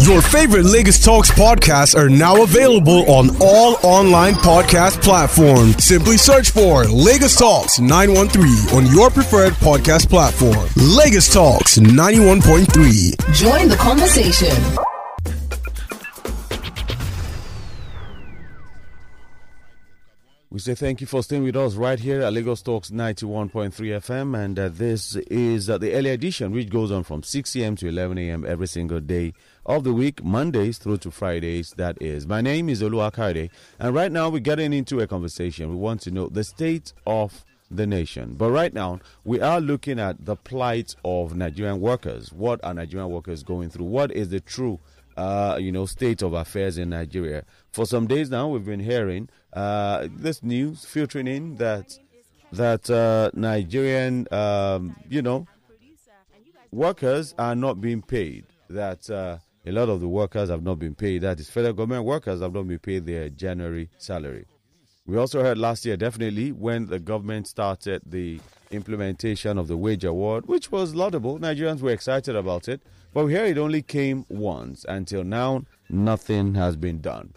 Your favorite Lagos Talks podcasts are now available on all online podcast platforms. Simply search for Lagos Talks 913 on your preferred podcast platform. Lagos Talks 91.3. Join the conversation. We say thank you for staying with us right here at Lagos Talks 91.3 FM. And uh, this is uh, the early edition, which goes on from 6 a.m. to 11 a.m. every single day of the week, Mondays through to Fridays, that is. My name is Olu Akade. And right now, we're getting into a conversation. We want to know the state of the nation. But right now, we are looking at the plight of Nigerian workers. What are Nigerian workers going through? What is the true uh, you know, state of affairs in Nigeria. For some days now, we've been hearing uh, this news filtering in that that uh, Nigerian, um, you know, workers are not being paid. That uh, a lot of the workers have not been paid. That is, federal government workers have not been paid their January salary. We also heard last year, definitely, when the government started the implementation of the wage award, which was laudable. Nigerians were excited about it. But we hear it only came once. Until now, nothing has been done.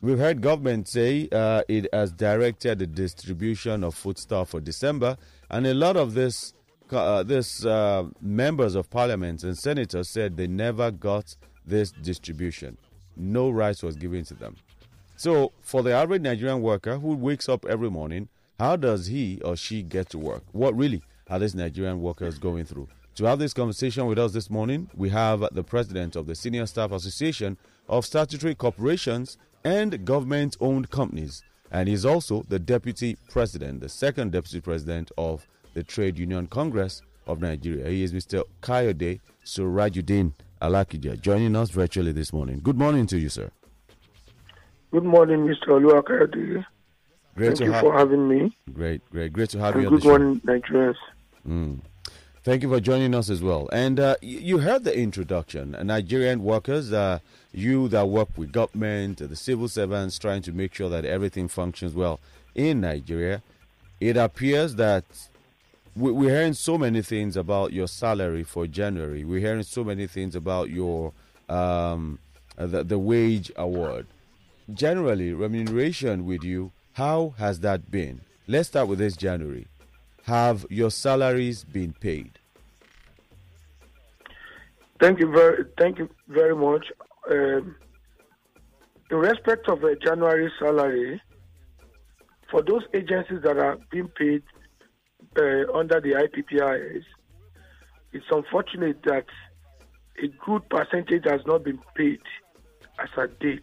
We've heard government say uh, it has directed the distribution of foodstuff for December, and a lot of this, uh, this uh, members of parliament and senators said they never got this distribution. No rice was given to them. So, for the average Nigerian worker who wakes up every morning, how does he or she get to work? What really are these Nigerian workers going through? To have this conversation with us this morning, we have the president of the Senior Staff Association of Statutory Corporations and Government Owned Companies, and he's also the deputy president, the second deputy president of the Trade Union Congress of Nigeria. He is Mr. Kayode Surajudeen Alakija, joining us virtually this morning. Good morning to you, sir. Good morning, Mr. Oluwakayode. Great Thank you for having me. Great, great, great to have and you on good morning, Nigerians. Mm. Thank you for joining us as well. And uh, you heard the introduction. Nigerian workers, uh, you that work with government, the civil servants, trying to make sure that everything functions well in Nigeria. It appears that we're hearing so many things about your salary for January. We're hearing so many things about your um, the, the wage award. Generally, remuneration with you, how has that been? Let's start with this January. Have your salaries been paid? Thank you very, thank you very much. Um, in respect of a January salary, for those agencies that are being paid uh, under the IPPIS, it's unfortunate that a good percentage has not been paid as a date.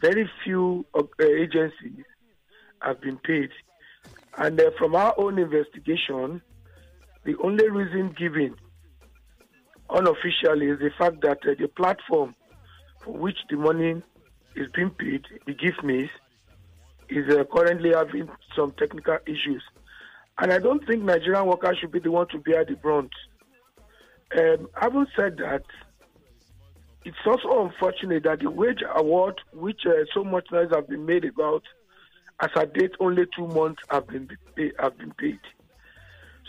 Very few uh, agencies have been paid. And uh, from our own investigation, the only reason given unofficially is the fact that uh, the platform for which the money is being paid, the GIFMIS, is uh, currently having some technical issues. And I don't think Nigerian workers should be the one to bear the brunt. Um, having said that, it's also unfortunate that the wage award, which uh, so much noise has been made about, as a date only two months have been paid, have been paid.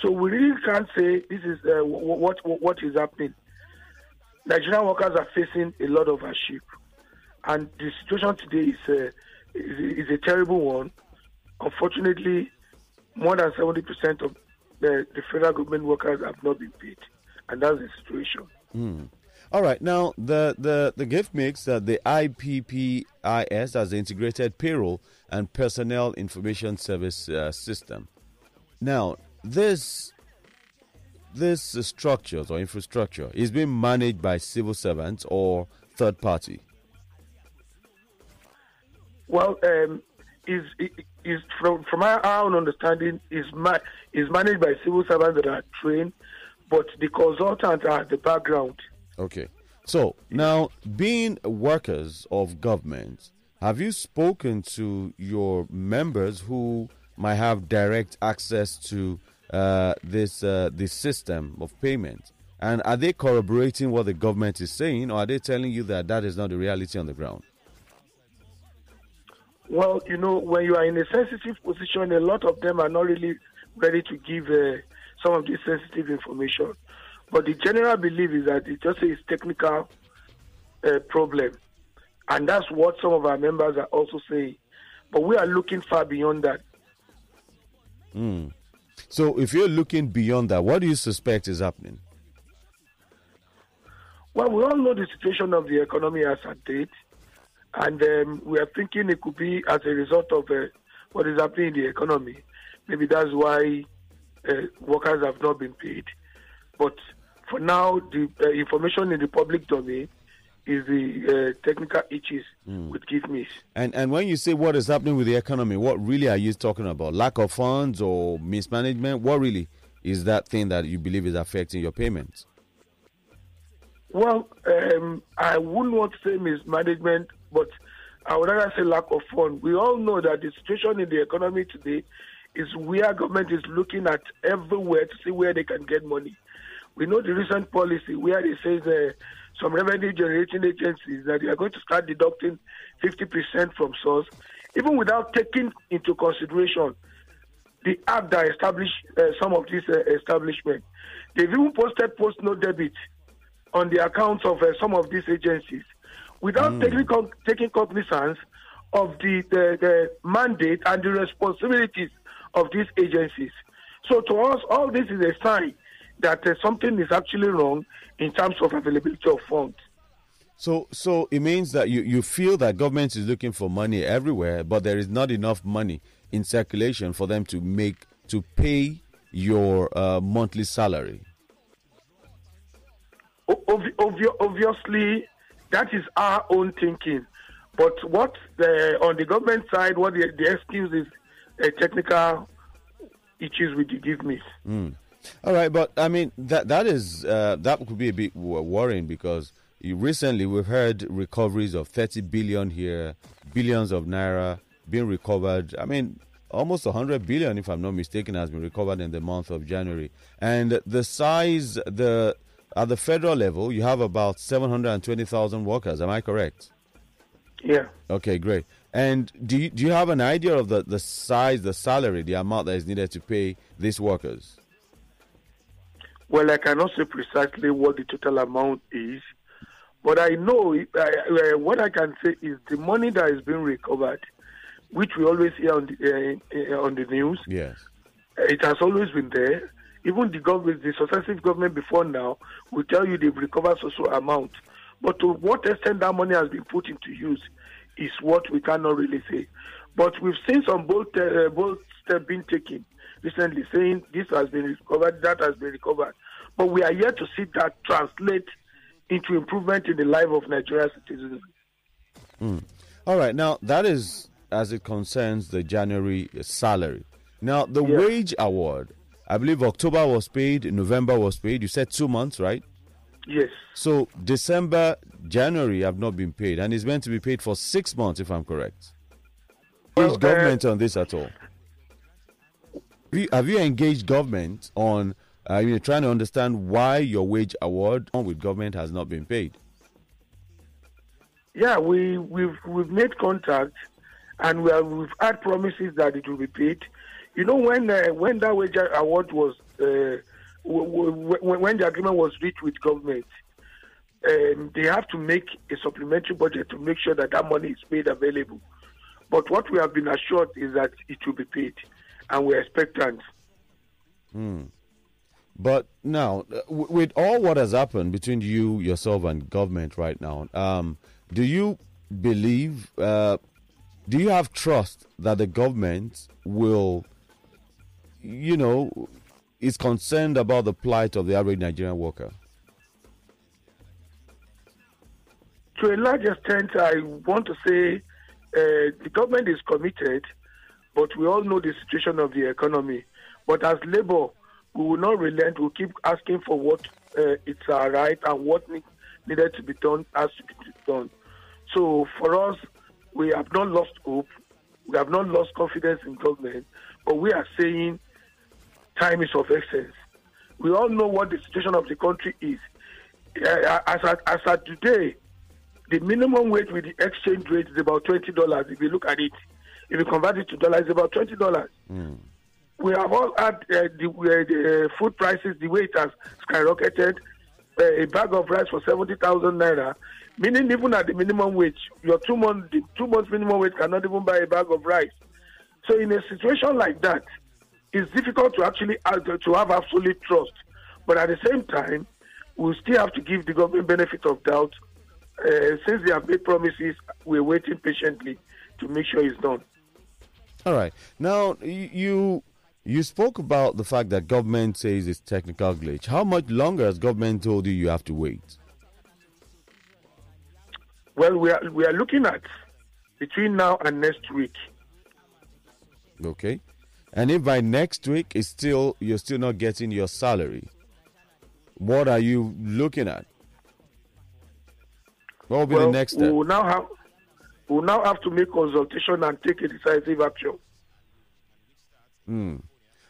So we really can't say this is uh, what, what what is happening. Nigerian workers are facing a lot of hardship, and the situation today is uh, is, is a terrible one. Unfortunately, more than seventy percent of the, the, federal government workers have not been paid, and that's the situation. Mm. All right. Now, the the the gift GIFMIS, uh, the IPPIS, as the integrated payroll and personnel information service uh, system. Now, this this structures or infrastructure is being managed by civil servants or third party. Well, um, is is from from our own understanding is ma- is managed by civil servants that are trained, but the consultants are the background. Okay. So now, being workers of government, have you spoken to your members who might have direct access to uh, this uh, this system of payment? And are they corroborating what the government is saying, or are they telling you that that is not the reality on the ground? Well, you know, when you are in a sensitive position, a lot of them are not really ready to give uh, some of this sensitive information. But the general belief is that it just is technical uh, problem. And that's what some of our members are also saying. But we are looking far beyond that. Mm. So, if you're looking beyond that, what do you suspect is happening? Well, we all know the situation of the economy as at date, and um, we are thinking it could be as a result of uh, what is happening in the economy. Maybe that's why uh, workers have not been paid. But for now, the uh, information in the public domain is the uh, technical issues mm. with GIFMIS. And and when you say what is happening with the economy, what really are you talking about? Lack of funds or mismanagement? What really is that thing that you believe is affecting your payments? Well, um, I wouldn't want to say mismanagement, but I would rather say lack of funds. We all know that the situation in the economy today is where government is looking at everywhere to see where they can get money. We know the recent policy where they say uh, some revenue generating agencies that they are going to start deducting 50% from source, even without taking into consideration the act that established uh, some of these uh, establishments. They've even posted post no debit on the accounts of uh, some of these agencies without mm. taking, taking cognizance of the, the, the mandate and the responsibilities of these agencies. So to us, all this is a sign that uh, something is actually wrong in terms of availability of funds. So, so it means that you, you feel that government is looking for money everywhere, but there is not enough money in circulation for them to make to pay your uh, monthly salary. obviously, that is our own thinking. But what the, on the government side, what the, the excuse is a technical issues with the GIFMIS. Mm. All right, but I mean that that is uh, that could be a bit worrying because recently we've heard recoveries of 30 billion here, billions of naira being recovered. I mean, almost 100 billion, if I'm not mistaken, has been recovered in the month of January. And the size, the at the federal level, you have about 720,000 workers. Am I correct? Yeah. Okay, great. And do you, do you have an idea of the, the size, the salary, the amount that is needed to pay these workers? Well, I cannot say precisely what the total amount is, but I know uh, what I can say is the money that is being recovered, which we always hear on the, uh, on the news. Yes, it has always been there. Even the government, the successive government before now, will tell you they've recovered social amount. But to what extent that money has been put into use is what we cannot really say. But we've seen some bold, uh, bold steps being taken recently saying this has been recovered, that has been recovered. But we are yet to see that translate into improvement in the life of Nigerian citizens. Mm. All right, now that is as it concerns the January salary. Now, the yes. wage award, I believe October was paid, November was paid. You said two months, right? Yes. So, December, January have not been paid, and it's meant to be paid for six months, if I'm correct. Well, is government uh, on this at all? Have you, have you engaged government on uh, you know, trying to understand why your wage award with government has not been paid? Yeah, we we've we've made contact, and we have, we've had promises that it will be paid. You know, when uh, when that wage award was uh, when the agreement was reached with government, um, they have to make a supplementary budget to make sure that that money is made available. But what we have been assured is that it will be paid and we're expectant. Hmm. But now, uh, with all what has happened between you, yourself, and government right now, um, do you believe, uh, do you have trust that the government will, you know, is concerned about the plight of the average Nigerian worker? To a large extent, I want to say uh, the government is committed but we all know the situation of the economy. But as Labour, we will not relent. We'll keep asking for what uh, it's our right and what need, needed to be done has to be done. So for us, we have not lost hope. We have not lost confidence in government. But we are saying time is of essence. We all know what the situation of the country is. Uh, as, at, as at today, the minimum wage with the exchange rate is about $20 if you look at it. If you convert it to dollars, it's about twenty dollars. Mm. We have all had uh, the, uh, the uh, food prices, the way it has skyrocketed. Uh, a bag of rice for seventy thousand naira Meaning, even at the minimum wage, your two months two months minimum wage cannot even buy a bag of rice. So, in a situation like that, it's difficult to actually to have absolute trust. But at the same time, we still have to give the government benefit of doubt. Uh, since they have made promises, we're waiting patiently to make sure it's done. All right. Now you you spoke about the fact that government says it's technical glitch. How much longer has government told you you have to wait? Well, we are we are looking at between now and next week. Okay. And if by next week it's still you're still not getting your salary, what are you looking at? What will be well, the next step? We will now have we will now have to make consultation and take a decisive action. Hmm.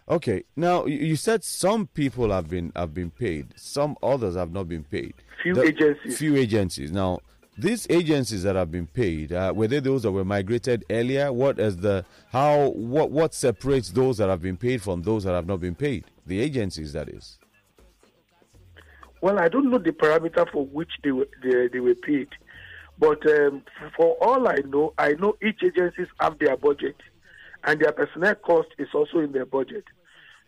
Okay. Now you said some people have been have been paid, some others have not been paid. Few the, agencies. Few agencies. Now these agencies that have been paid, uh, were they those that were migrated earlier? What is the how what what separates those that have been paid from those that have not been paid? The agencies, that is. Well, I don't know the parameter for which they were they, they were paid, but um, for all I know, I know each agencies have their budget, and their personnel cost is also in their budget.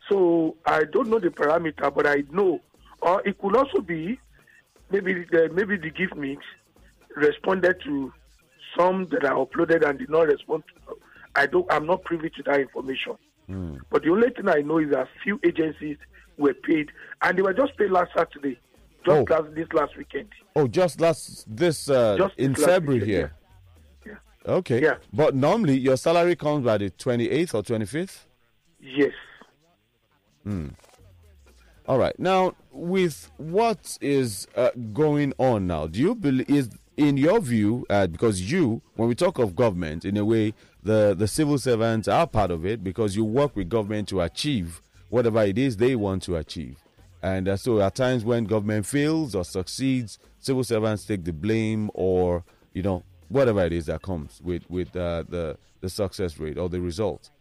So I don't know the parameter, but I know, or it could also be maybe the, maybe the GIFMIS responded to some that are uploaded and did not respond. To, I don't. I'm not privy to that information. Mm. But the only thing I know is that few agencies were paid, and they were just paid last Saturday, just oh. last this last weekend. Oh, just last this uh, just in February weekend, here. Yeah. yeah. Okay. Yeah. But normally your salary comes by the 28th or 25th. Yes. Hmm. All right. Now, with what is uh, going on now, do you believe is in your view, uh, because you, when we talk of government, in a way, the, the civil servants are part of it because you work with government to achieve whatever it is they want to achieve. And uh, so at times when government fails or succeeds, civil servants take the blame or, you know, whatever it is that comes with, with uh, the, the success rate or the result.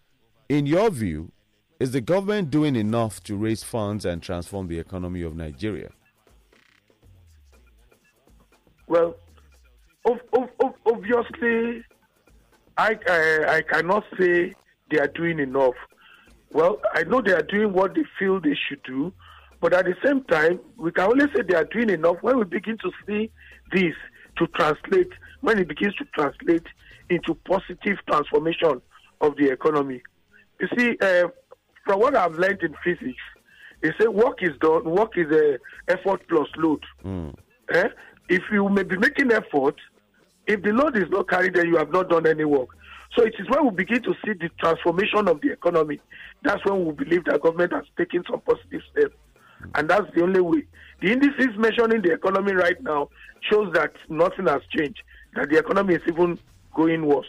In your view, is the government doing enough to raise funds and transform the economy of Nigeria? Well, obviously, I, I, I cannot say they are doing enough. Well, I know they are doing what they feel they should do, but at the same time, we can only say they are doing enough when we begin to see this to translate, when it begins to translate into positive transformation of the economy. You see, uh, from what I've learned in physics, they say work is done, work is a effort plus load. Mm. Eh? If you may be making effort, if the load is not carried, then you have not done any work. So it is when we begin to see the transformation of the economy. That's when we believe that government has taken some positive steps. And that's the only way. The indices measuring the economy right now shows that nothing has changed, that the economy is even going worse.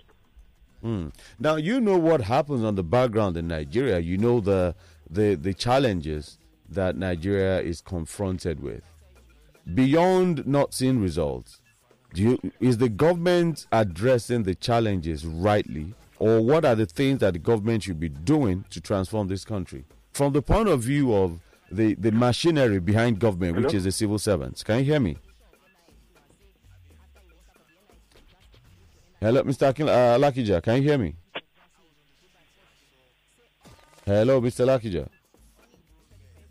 Mm. Now you know what happens on the background in Nigeria. You know the the the challenges that Nigeria is confronted with. Beyond not seeing results, do you, is the government addressing the challenges rightly, or what are the things that the government should be doing to transform this country? From the point of view of the, the machinery behind government, Hello? which is the civil servants. Can you hear me? Hello, Mr. Akin, uh, Lakija, can you hear me? Hello, Mr. Lakija.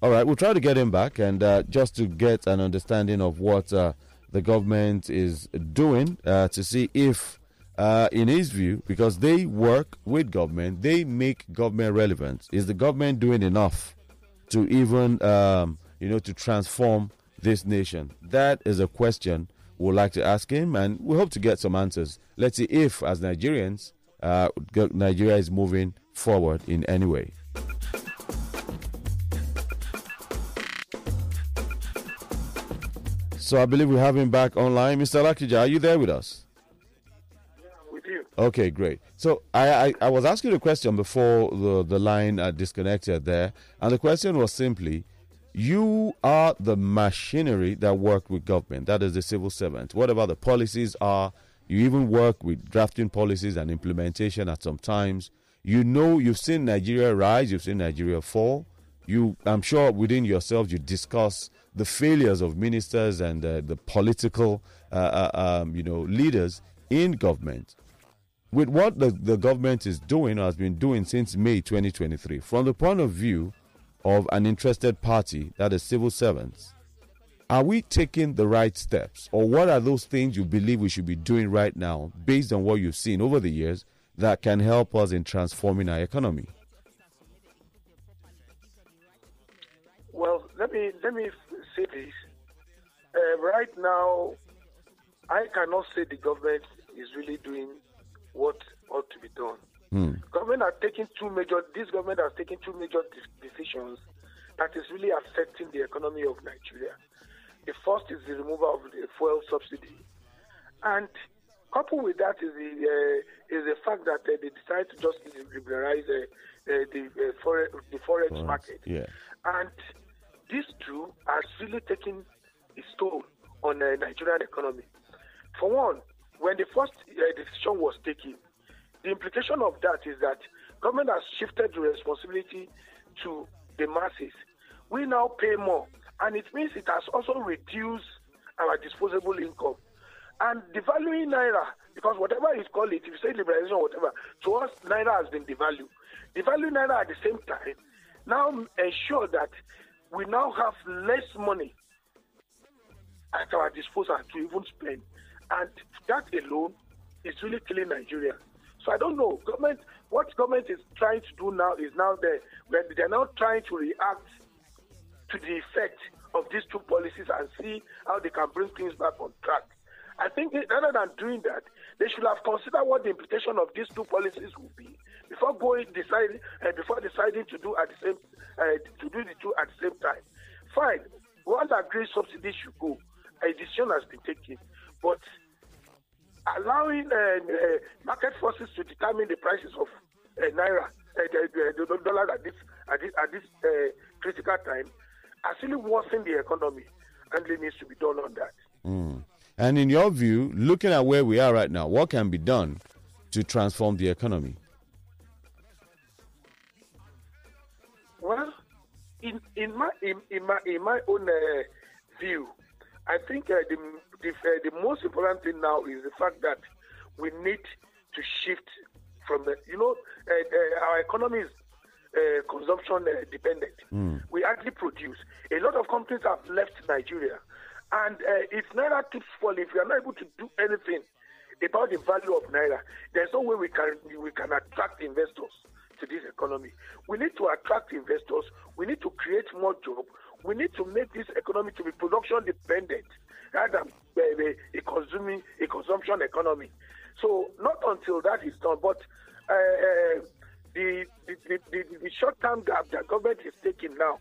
All right, we'll try to get him back and uh, just to get an understanding of what uh, the government is doing uh, to see if, uh, in his view, because they work with government, they make government relevant. Is the government doing enough to even, um, you know, to transform this nation? That is a question we'd like to ask him, and we hope to get some answers. Let's see if, as Nigerians, uh, Nigeria is moving forward in any way. So I believe we have him back online. Mr. Lakija, are you there with us? Yeah, with you. Okay, great. So I, I, I was asking a question before the, the line uh, disconnected there, and the question was simply you are the machinery that work with government, that is the civil servant. Whatever the policies are, you even work with drafting policies and implementation at some times. You know, you've seen Nigeria rise, you've seen Nigeria fall. you, I'm sure within yourself, you discuss the failures of ministers and uh, the political, uh, uh, um, you know, leaders in government. With what the, the government is doing or has been doing since May 2023, from the point of view of an interested party, that is civil servants, are we taking the right steps? Or what are those things you believe we should be doing right now, based on what you've seen over the years, that can help us in transforming our economy? Well, let me let me this. Uh, right now, I cannot say the government is really doing what ought to be done. Hmm. Government are taking two major. This government has taken two major de- decisions that is really affecting the economy of Nigeria. The first is the removal of the fuel subsidy, and coupled with that is the uh, is the fact that uh, they decided to just liberalize uh, uh, the uh, forex, the Forex, market, yeah. and these two has really taken its toll on the Nigerian economy. For one, when the first uh, decision was taken, the implication of that is that government has shifted the responsibility to the masses. We now pay more, and it means it has also reduced our disposable income. And devaluing naira, because whatever you call it, if you say liberalization or whatever, to us naira has been devalued. Devaluing naira at the same time now ensure that we now have less money at our disposal to even spend, and that alone is really killing Nigeria. So I don't know. Government, what government is trying to do now is now when they're now trying to react to the effect of these two policies and see how they can bring things back on track. I think rather than doing that, they should have considered what the implication of these two policies would be before going deciding uh, before deciding to do at the same uh, to do the two at the same time. Fine, once agreed subsidy should go, a decision has been taken, but allowing uh, market forces to determine the prices of naira, the, the, dollar at this at this, at this critical time, actually worsen the economy, and there needs to be done on that. And in your view, looking at where we are right now, what can be done to transform the economy? In in my in, in my in my own uh, view, I think uh, the the, uh, the most important thing now is the fact that we need to shift from the you know uh, uh, our economy is uh, consumption uh, dependent. We actually produce. A lot of companies have left Nigeria, and uh, if naira keeps falling, if we are not able to do anything about the value of naira, there's no way we can we can attract investors to this economy. We need to attract investors. We need to create more jobs. We need to make this economy to be production dependent rather than uh, a consuming a consumption economy. So not until that is done, but uh, the, the, the, the, the short-term gap that government is taking now,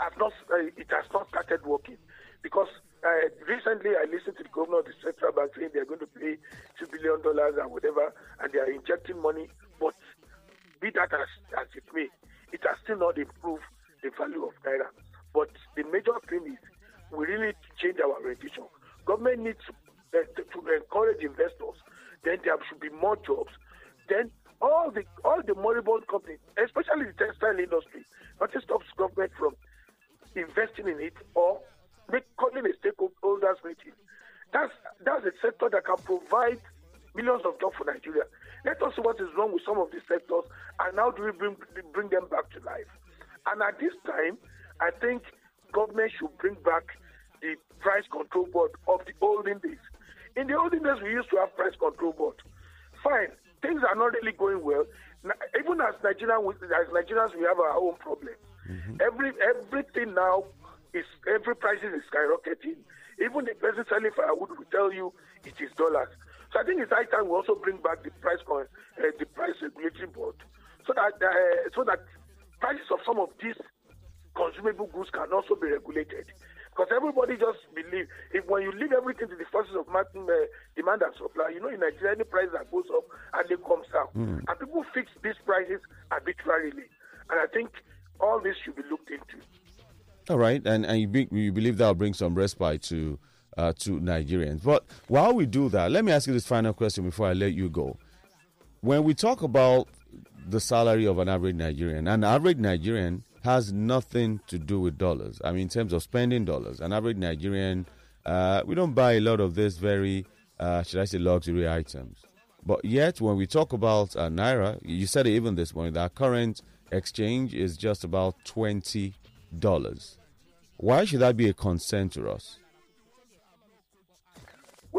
has not, uh, it has not started working because uh, recently I listened to the governor of the central bank saying they are going to pay two billion dollars and whatever, and they are injecting money. Be that as, as it may, it has still not improved the value of naira. But the major thing is we really change our orientation. Government needs to, uh, to encourage investors. Then there should be more jobs. Then all the all the moribund companies, especially the textile industry, nothing stops government from investing in it or make calling a stakeholders meeting. That's that's a sector that can provide millions of jobs for Nigeria. Let us see what is wrong with some of these sectors and how do we bring bring them back to life. And at this time, I think government should bring back the price control board of the olden days. In the olden days, we used to have price control board. Fine, things are not really going well. Even as Nigerians, as Nigerians, we have our own problems. Mm-hmm. Every everything now is every prices is skyrocketing. Even the person selling firewood will tell you it is dollars. So I think it's high time we also bring back the price uh, the price regulatory board, so that uh, so that prices of some of these consumable goods can also be regulated. Because everybody just believe if when you leave everything to the forces of market, uh, demand and supply, you know in Nigeria any price that goes up and it comes down, and people fix these prices arbitrarily, and I think all this should be looked into. All right, and and you, be, you believe that will bring some respite to uh, to Nigerians. But while we do that, let me ask you this final question before I let you go. When we talk about the salary of an average Nigerian, an average Nigerian has nothing to do with dollars. I mean, in terms of spending dollars, an average Nigerian, uh, we don't buy a lot of this very, uh, should I say, luxury items. But yet, when we talk about uh, naira, you said it even this morning, that current exchange is just about twenty dollars. Why should that be a concern to us?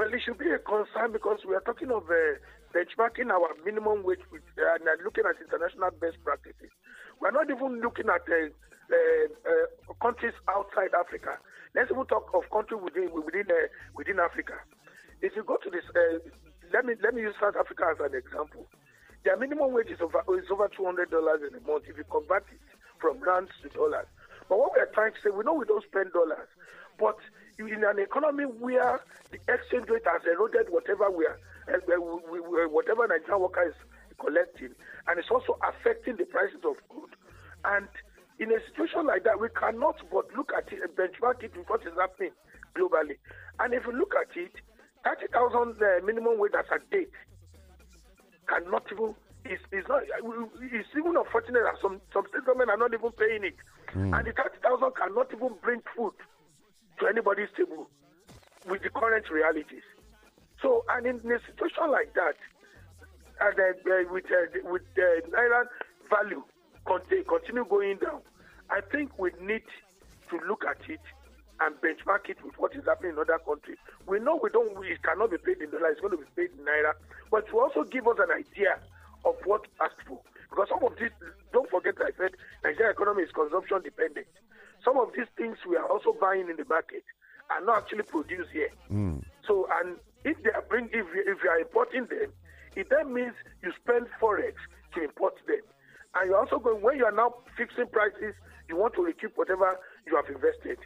It should be a concern because we are talking of uh, benchmarking our minimum wage with, uh, and looking at international best practices. We're not even looking at uh, uh, uh, countries outside Africa. Let's even talk of countries within within uh, within Africa. If you go to this, let me let me use South Africa as an example. Their minimum wage is over is over two hundred dollars in a month if you convert it from rands to dollars. But what we are trying to say, we know we don't spend dollars, but in an economy where the exchange rate has eroded whatever we are, we, we, whatever Nigerian worker is collecting, and it's also affecting the prices of goods. And in a situation like that, we cannot but look at it and benchmark it with what is happening globally. And if you look at it, 30,000 uh, minimum wage as a date cannot even is, is not it's even unfortunate that some some state government are not even paying it, mm. and the thirty thousand cannot even bring food to anybody's table with the current realities. So, and in, a situation like that, and uh, with uh, with the uh, naira value continue, continue going down, I think we need to look at it and benchmark it with what is happening in other countries. We know we don't, it cannot be paid in dollars, it's going to be paid in naira, but to also give us an idea of what asked for. Because some of these, don't forget I said Nigerian economy is consumption dependent. Some of these things we are also buying in the market are not actually produced here. Mm. So, and if they are bring, if you, if you are importing them, it then means you spend forex to import them, and you're also going when you are now fixing prices, you want to recoup whatever you have invested,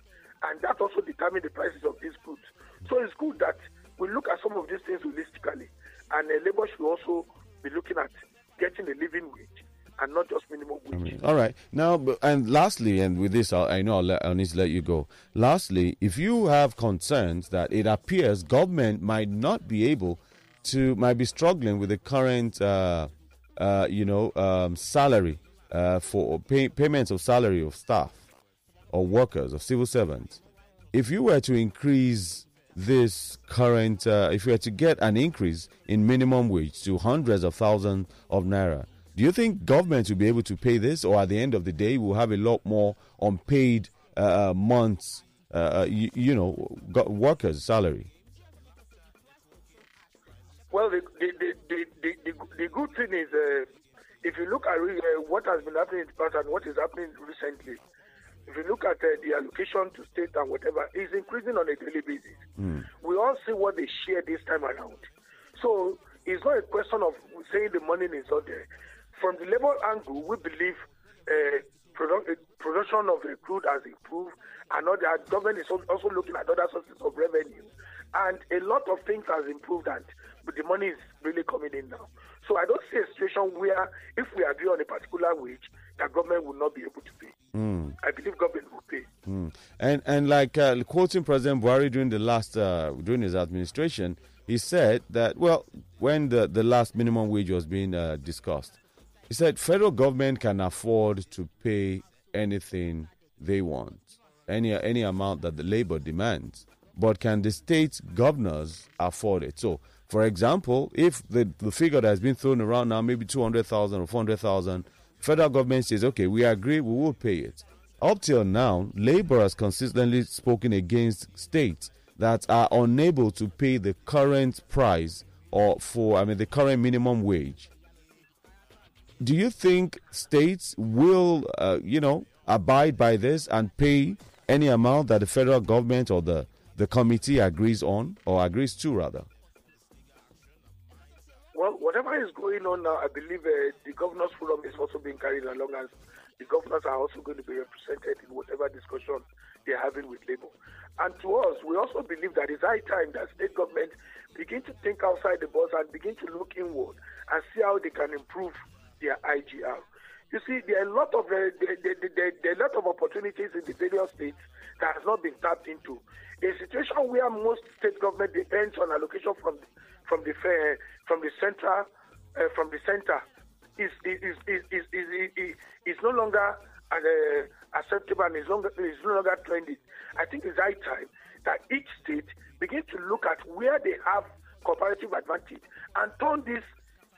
and that also determines the prices of these goods. So it's good that we look at some of these things holistically, and uh, labor should also be looking at getting a living wage and not just minimum wage. All right. Now, and lastly, and with this, I'll, i know I'll, let, I'll need to let you go. Lastly, if you have concerns that it appears government might not be able to, might be struggling with the current, uh, uh, you know, um, salary uh, for pay, payments of salary of staff or workers of civil servants, if you were to increase this current, uh, if you were to get an increase in minimum wage to hundreds of thousands of naira, do you think government will be able to pay this, or at the end of the day, we'll have a lot more unpaid uh, uh months, uh, uh you, you, know, workers' salary? Well, the, the, the, the, the, good thing is, uh, if you look at uh, what has been happening in the past and what is happening recently, if you look at uh, the allocation to state and whatever, is increasing on a daily basis. Mm. We all see what they share this time around. So it's not a question of saying the money is not there. From the labor angle, we believe uh, produ- uh, production of the crude has improved, and other government is also looking at other sources of revenue, and a lot of things has improved, and but the money is really coming in now. So I don't see a situation where if we agree on a particular wage, the government will not be able to pay. Mm. I believe government will pay. Mm. And and like uh, quoting President Buhari during the last uh, during his administration, he said that well, when the the last minimum wage was being uh, discussed, he said federal government can afford to pay anything they want, any any amount that the labor demands. But can the state governors afford it? So, for example, if the, the figure that has been thrown around now, maybe 200,000 or 400,000, federal government says, okay, we agree, we will pay it. Up till now, labor has consistently spoken against states that are unable to pay the current price or for, I mean, the current minimum wage do you think states will, uh, you know, abide by this and pay any amount that the federal government or the, the committee agrees on or agrees to, rather? Well, whatever is going on now, I believe uh, the governors' forum is also being carried along as the governors are also going to be represented in whatever discussion they're having with Labour. And to us, we also believe that it's high time that state government begin to think outside the box and begin to look inward and see how they can improve their IGR. You see, there are a lot of uh, there, there, there, there, are a lot of opportunities in the various states that has not been tapped into. A situation where most state government depends on allocation from from the from the center uh, from the center is is, is, is, is, is, is no longer uh, acceptable and is, longer, is no longer trending. I think it's high time that each state begin to look at where they have comparative advantage and turn this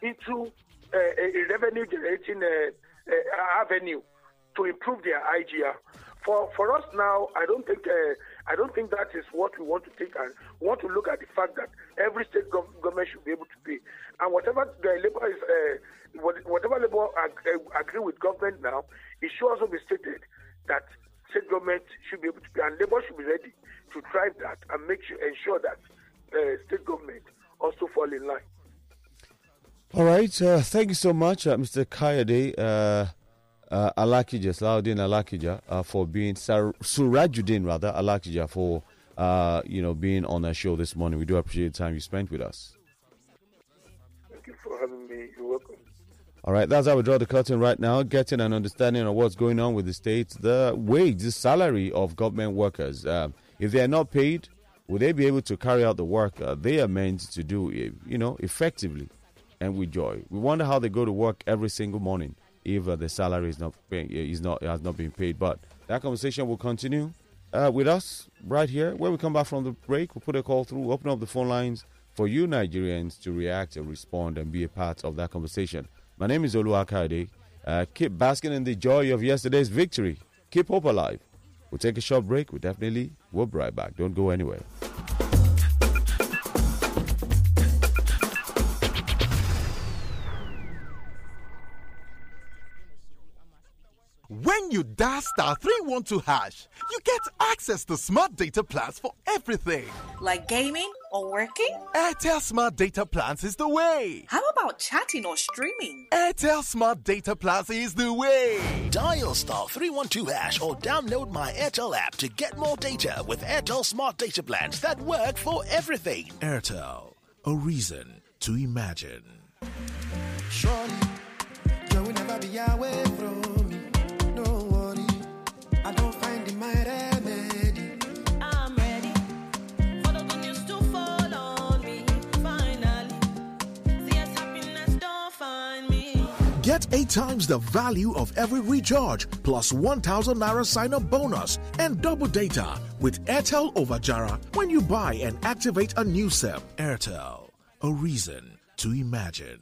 into a revenue generating uh, uh, avenue to improve their IGR. For for us now, I don't think uh, I don't think that is what we want to take, and want to look at the fact that every state gov- government should be able to pay, and whatever the labor is, uh, whatever labor ag- agree with government now, it should also be stated that state government should be able to pay, and labor should be ready to drive that and make sure ensure that uh, state government also fall in line. All right. Uh, thank you so much, uh, Mr. Kayode uh, uh, Alakija, Alakija, uh, for being, Sar- Surajudeen rather, Alakija, for, uh, you know, being on our show this morning. We do appreciate the time you spent with us. Thank you for having me. You're welcome. All right, that's how we draw the curtain right now, getting an understanding of what's going on with the state, the wage, the salary of government workers. Uh, if they are not paid, will they be able to carry out the work uh, they are meant to do, you know, effectively? And with joy. We wonder how they go to work every single morning if uh, the salary is not paying, is not has not been paid. But that conversation will continue uh, with us right here. When we come back from the break, we'll put a call through, open up the phone lines for you Nigerians to react and respond and be a part of that conversation. My name is Olu Akade. Uh, keep basking in the joy of yesterday's victory. Keep hope alive. We'll take a short break. We definitely will be right back. Don't go anywhere. When you dial star 312 hash, you get access to smart data plans for everything. Like gaming or working? Airtel Smart Data Plans is the way. How about chatting or streaming? Airtel Smart Data Plans is the way. Dial star 312 hash or download my Airtel app to get more data with Airtel Smart Data Plans that work for everything. Airtel, a reason to imagine. Surely, Get eight times the value of every recharge plus 1000 naira sign up bonus and double data with Airtel over Jara when you buy and activate a new SIM. Airtel, a reason to imagine.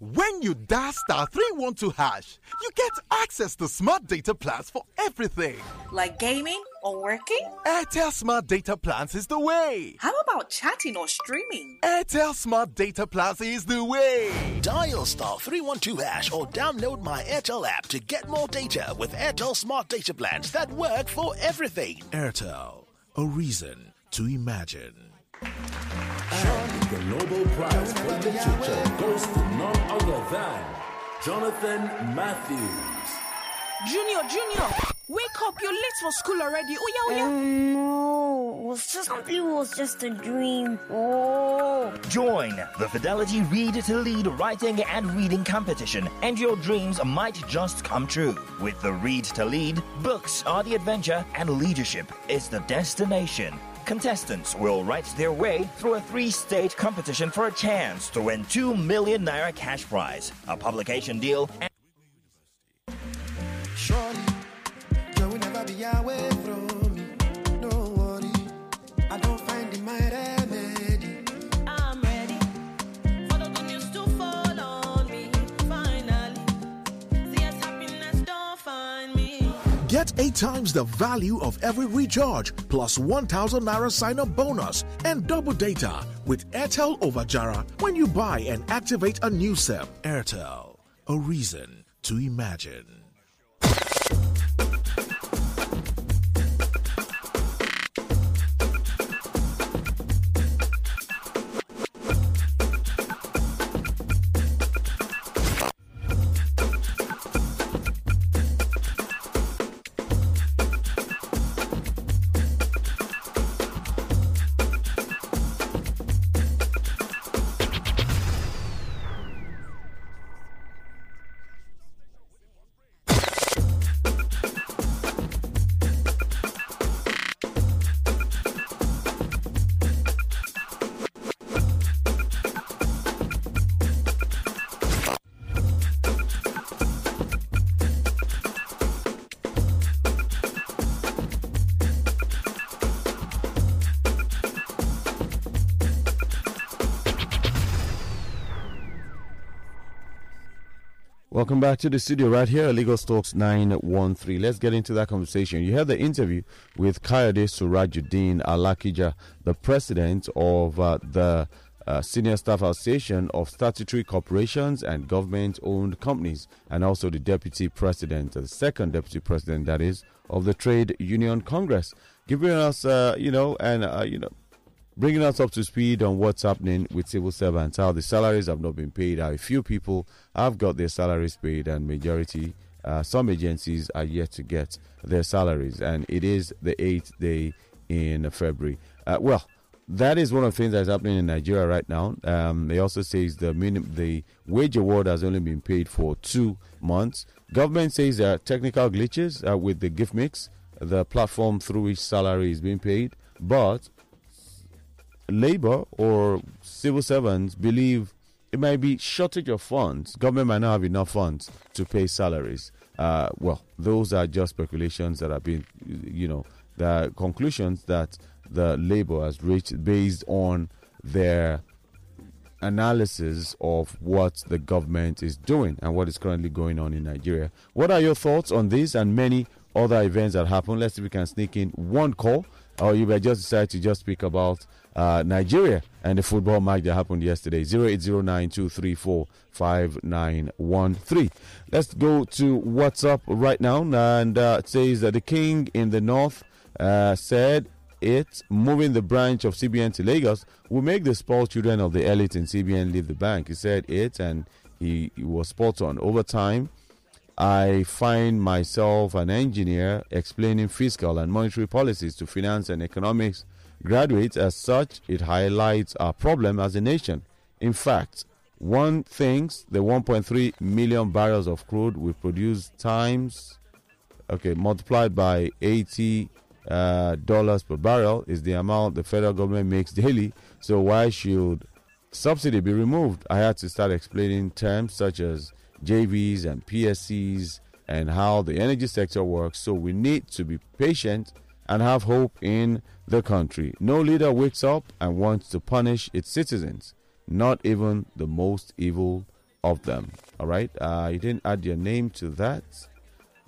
When you dial star 312 hash, you get access to smart data plans for everything. Like gaming or working? Airtel Smart Data Plans is the way. How about chatting or streaming? Airtel Smart Data Plans is the way. Dial star 312 hash or download my Airtel app to get more data with Airtel Smart Data Plans that work for everything. Airtel, a reason to imagine. The Nobel Prize for Literature goes to none other than Jonathan Matthews. Junior, Junior, wake up! You're late for school already. Oh yeah, oh yeah. Um, no, it was just something. It was just a dream. Oh. Join the Fidelity Read to Lead writing and reading competition, and your dreams might just come true. With the Read to Lead, books are the adventure, and leadership is the destination. Contestants will write their way through a three stage competition for a chance to win 2 million naira cash prize, a publication deal, and Get eight times the value of every recharge plus 1000 naira sign up bonus and double data with Airtel over Jara when you buy and activate a new SIM. Airtel, a reason to imagine. Welcome back to the studio right here Lagos Talks 913. Let's get into that conversation. You had the interview with Kayode Surajudeen Alakija, the president of uh, the uh, Senior Staff Association of Statutory Corporations and Government Owned Companies, and also the deputy president, the second deputy president, that is, of the Trade Union Congress, giving us, uh, you know, and, uh, you know, bringing us up to speed on what's happening with civil servants, how the salaries have not been paid, how a few people have got their salaries paid, and majority, uh, some agencies are yet to get their salaries. And it is the eighth day in February. Uh, well, that is one of the things that's happening in Nigeria right now. Um, it also says the minim- the wage award has only been paid for two months. Government says there are technical glitches uh, with the GIFMIS, the platform through which salary is being paid, but labor or civil servants believe it might be shortage of funds. Government might not have enough funds to pay salaries. Uh, well, those are just speculations that have been, you know, the conclusions that the labor has reached based on their analysis of what the government is doing and what is currently going on in Nigeria. What are your thoughts on this and many other events that happen? Let's see if we can sneak in one call, or you may just decide to just speak about uh, Nigeria and the football match that happened yesterday. 0809-234-5913. Let's go to WhatsApp right now, and uh, it says that the king in the north uh, said it moving the branch of CBN to Lagos will make the spoiled children of the elite in CBN leave the bank. He said it, and he, he was spot on. Over time, I find myself an engineer explaining fiscal and monetary policies to finance and economics graduates. As such, it highlights our problem as a nation. In fact, one thinks the 1.3 million barrels of crude we produce times, okay, multiplied by 80 uh, dollars per barrel is the amount the federal government makes daily. So why should subsidy be removed? I had to start explaining terms such as JVs and PSCs and how the energy sector works. So we need to be patient and have hope in the country. No leader wakes up and wants to punish its citizens, not even the most evil of them. All right, uh, you didn't add your name to that.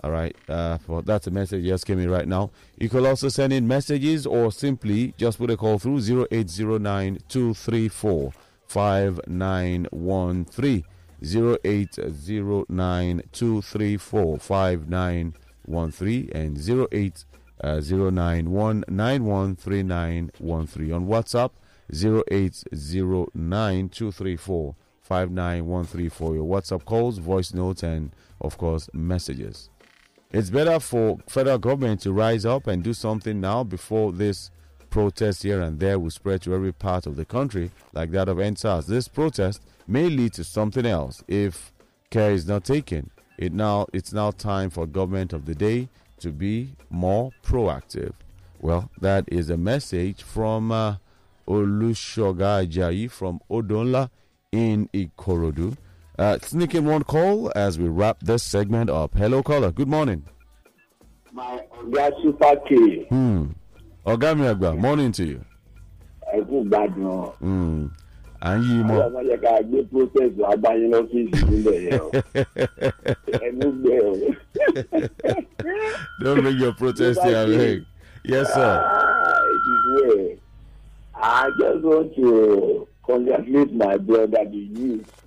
All right, uh, for that's a message just came in right now. You could also send in messages or simply just put a call through 0809 234 5913. 0809 234 5913 and 08 uh, 091913913 on WhatsApp 080923459134 for your WhatsApp calls, voice notes, and of course messages. It's better for federal government to rise up and do something now before this protest here and there will spread to every part of the country, like that of NSAS. This protest may lead to something else if care is not taken. It now it's now time for government of the day to be more proactive. Well, that is a message from uh, Olushoga Ajayi from Odonla in Ikorodu. Uh, sneaking one call as we wrap this segment up. Hello, caller. Good morning. My Oga Super K. Hmm. Ogami Agba, morning to you. Ẹ kú gbádùn. Hmm. À ń yí i Àwọn mọ́. ọmọ yẹ ká gbé protest wá báyìí lọ́fíìsì nílẹ̀ yẹn o. Ẹnu gbẹ o. Don't bring your protest here, abeg. Yes, sir. Ah, it is well. I just want to congratulate my brother, the youth.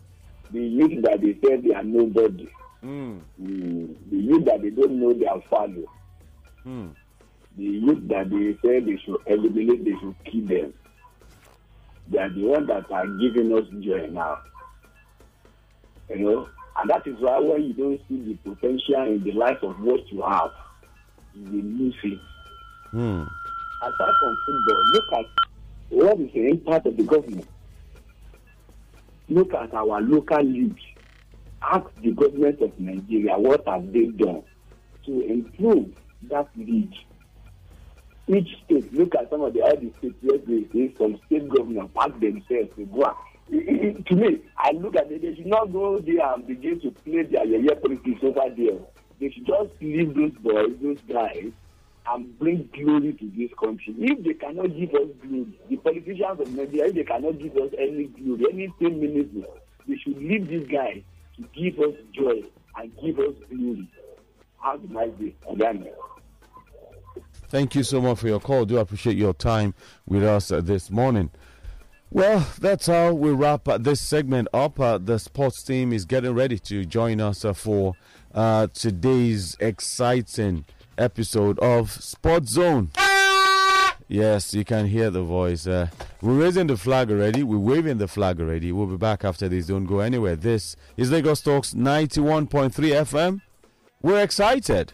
The youth that they said they are nobody. Hmm. Mm, the youth that they don't know their value. Hmm. the youth that they say they should eliminate, they should kill them. They are the ones that are giving us joy now. You know, and that is why when you don't see the potential in the life of what you have, you will lose it. Hmm. Aside from football, look at what is the impact of the government. Look at our local leagues. Ask the government of Nigeria what have they done to improve that league. Each state, look at some of the other states where they say some state governors pack themselves to go. and- To me, I look at it, they should not go there and begin to play their yeye politics over there. They should just leave those boys, those guys, and bring glory to this country. If they cannot give us glory, the politicians of Nigeria, if they cannot give us any glory, anything meaningful, they should leave these guys to give us joy and give us glory. Have a nice day. Again. Thank you so much for your call. Do appreciate your time with us uh, this morning. Well, that's how we wrap uh, this segment up. Uh, the sports team is getting ready to join us uh, for uh, today's exciting episode of Sports Zone. Yes, you can hear the voice. Uh, we're raising the flag already. We're waving the flag already. We'll be back after this. Don't go anywhere. This is Lagos Talks 91.3 FM. We're excited.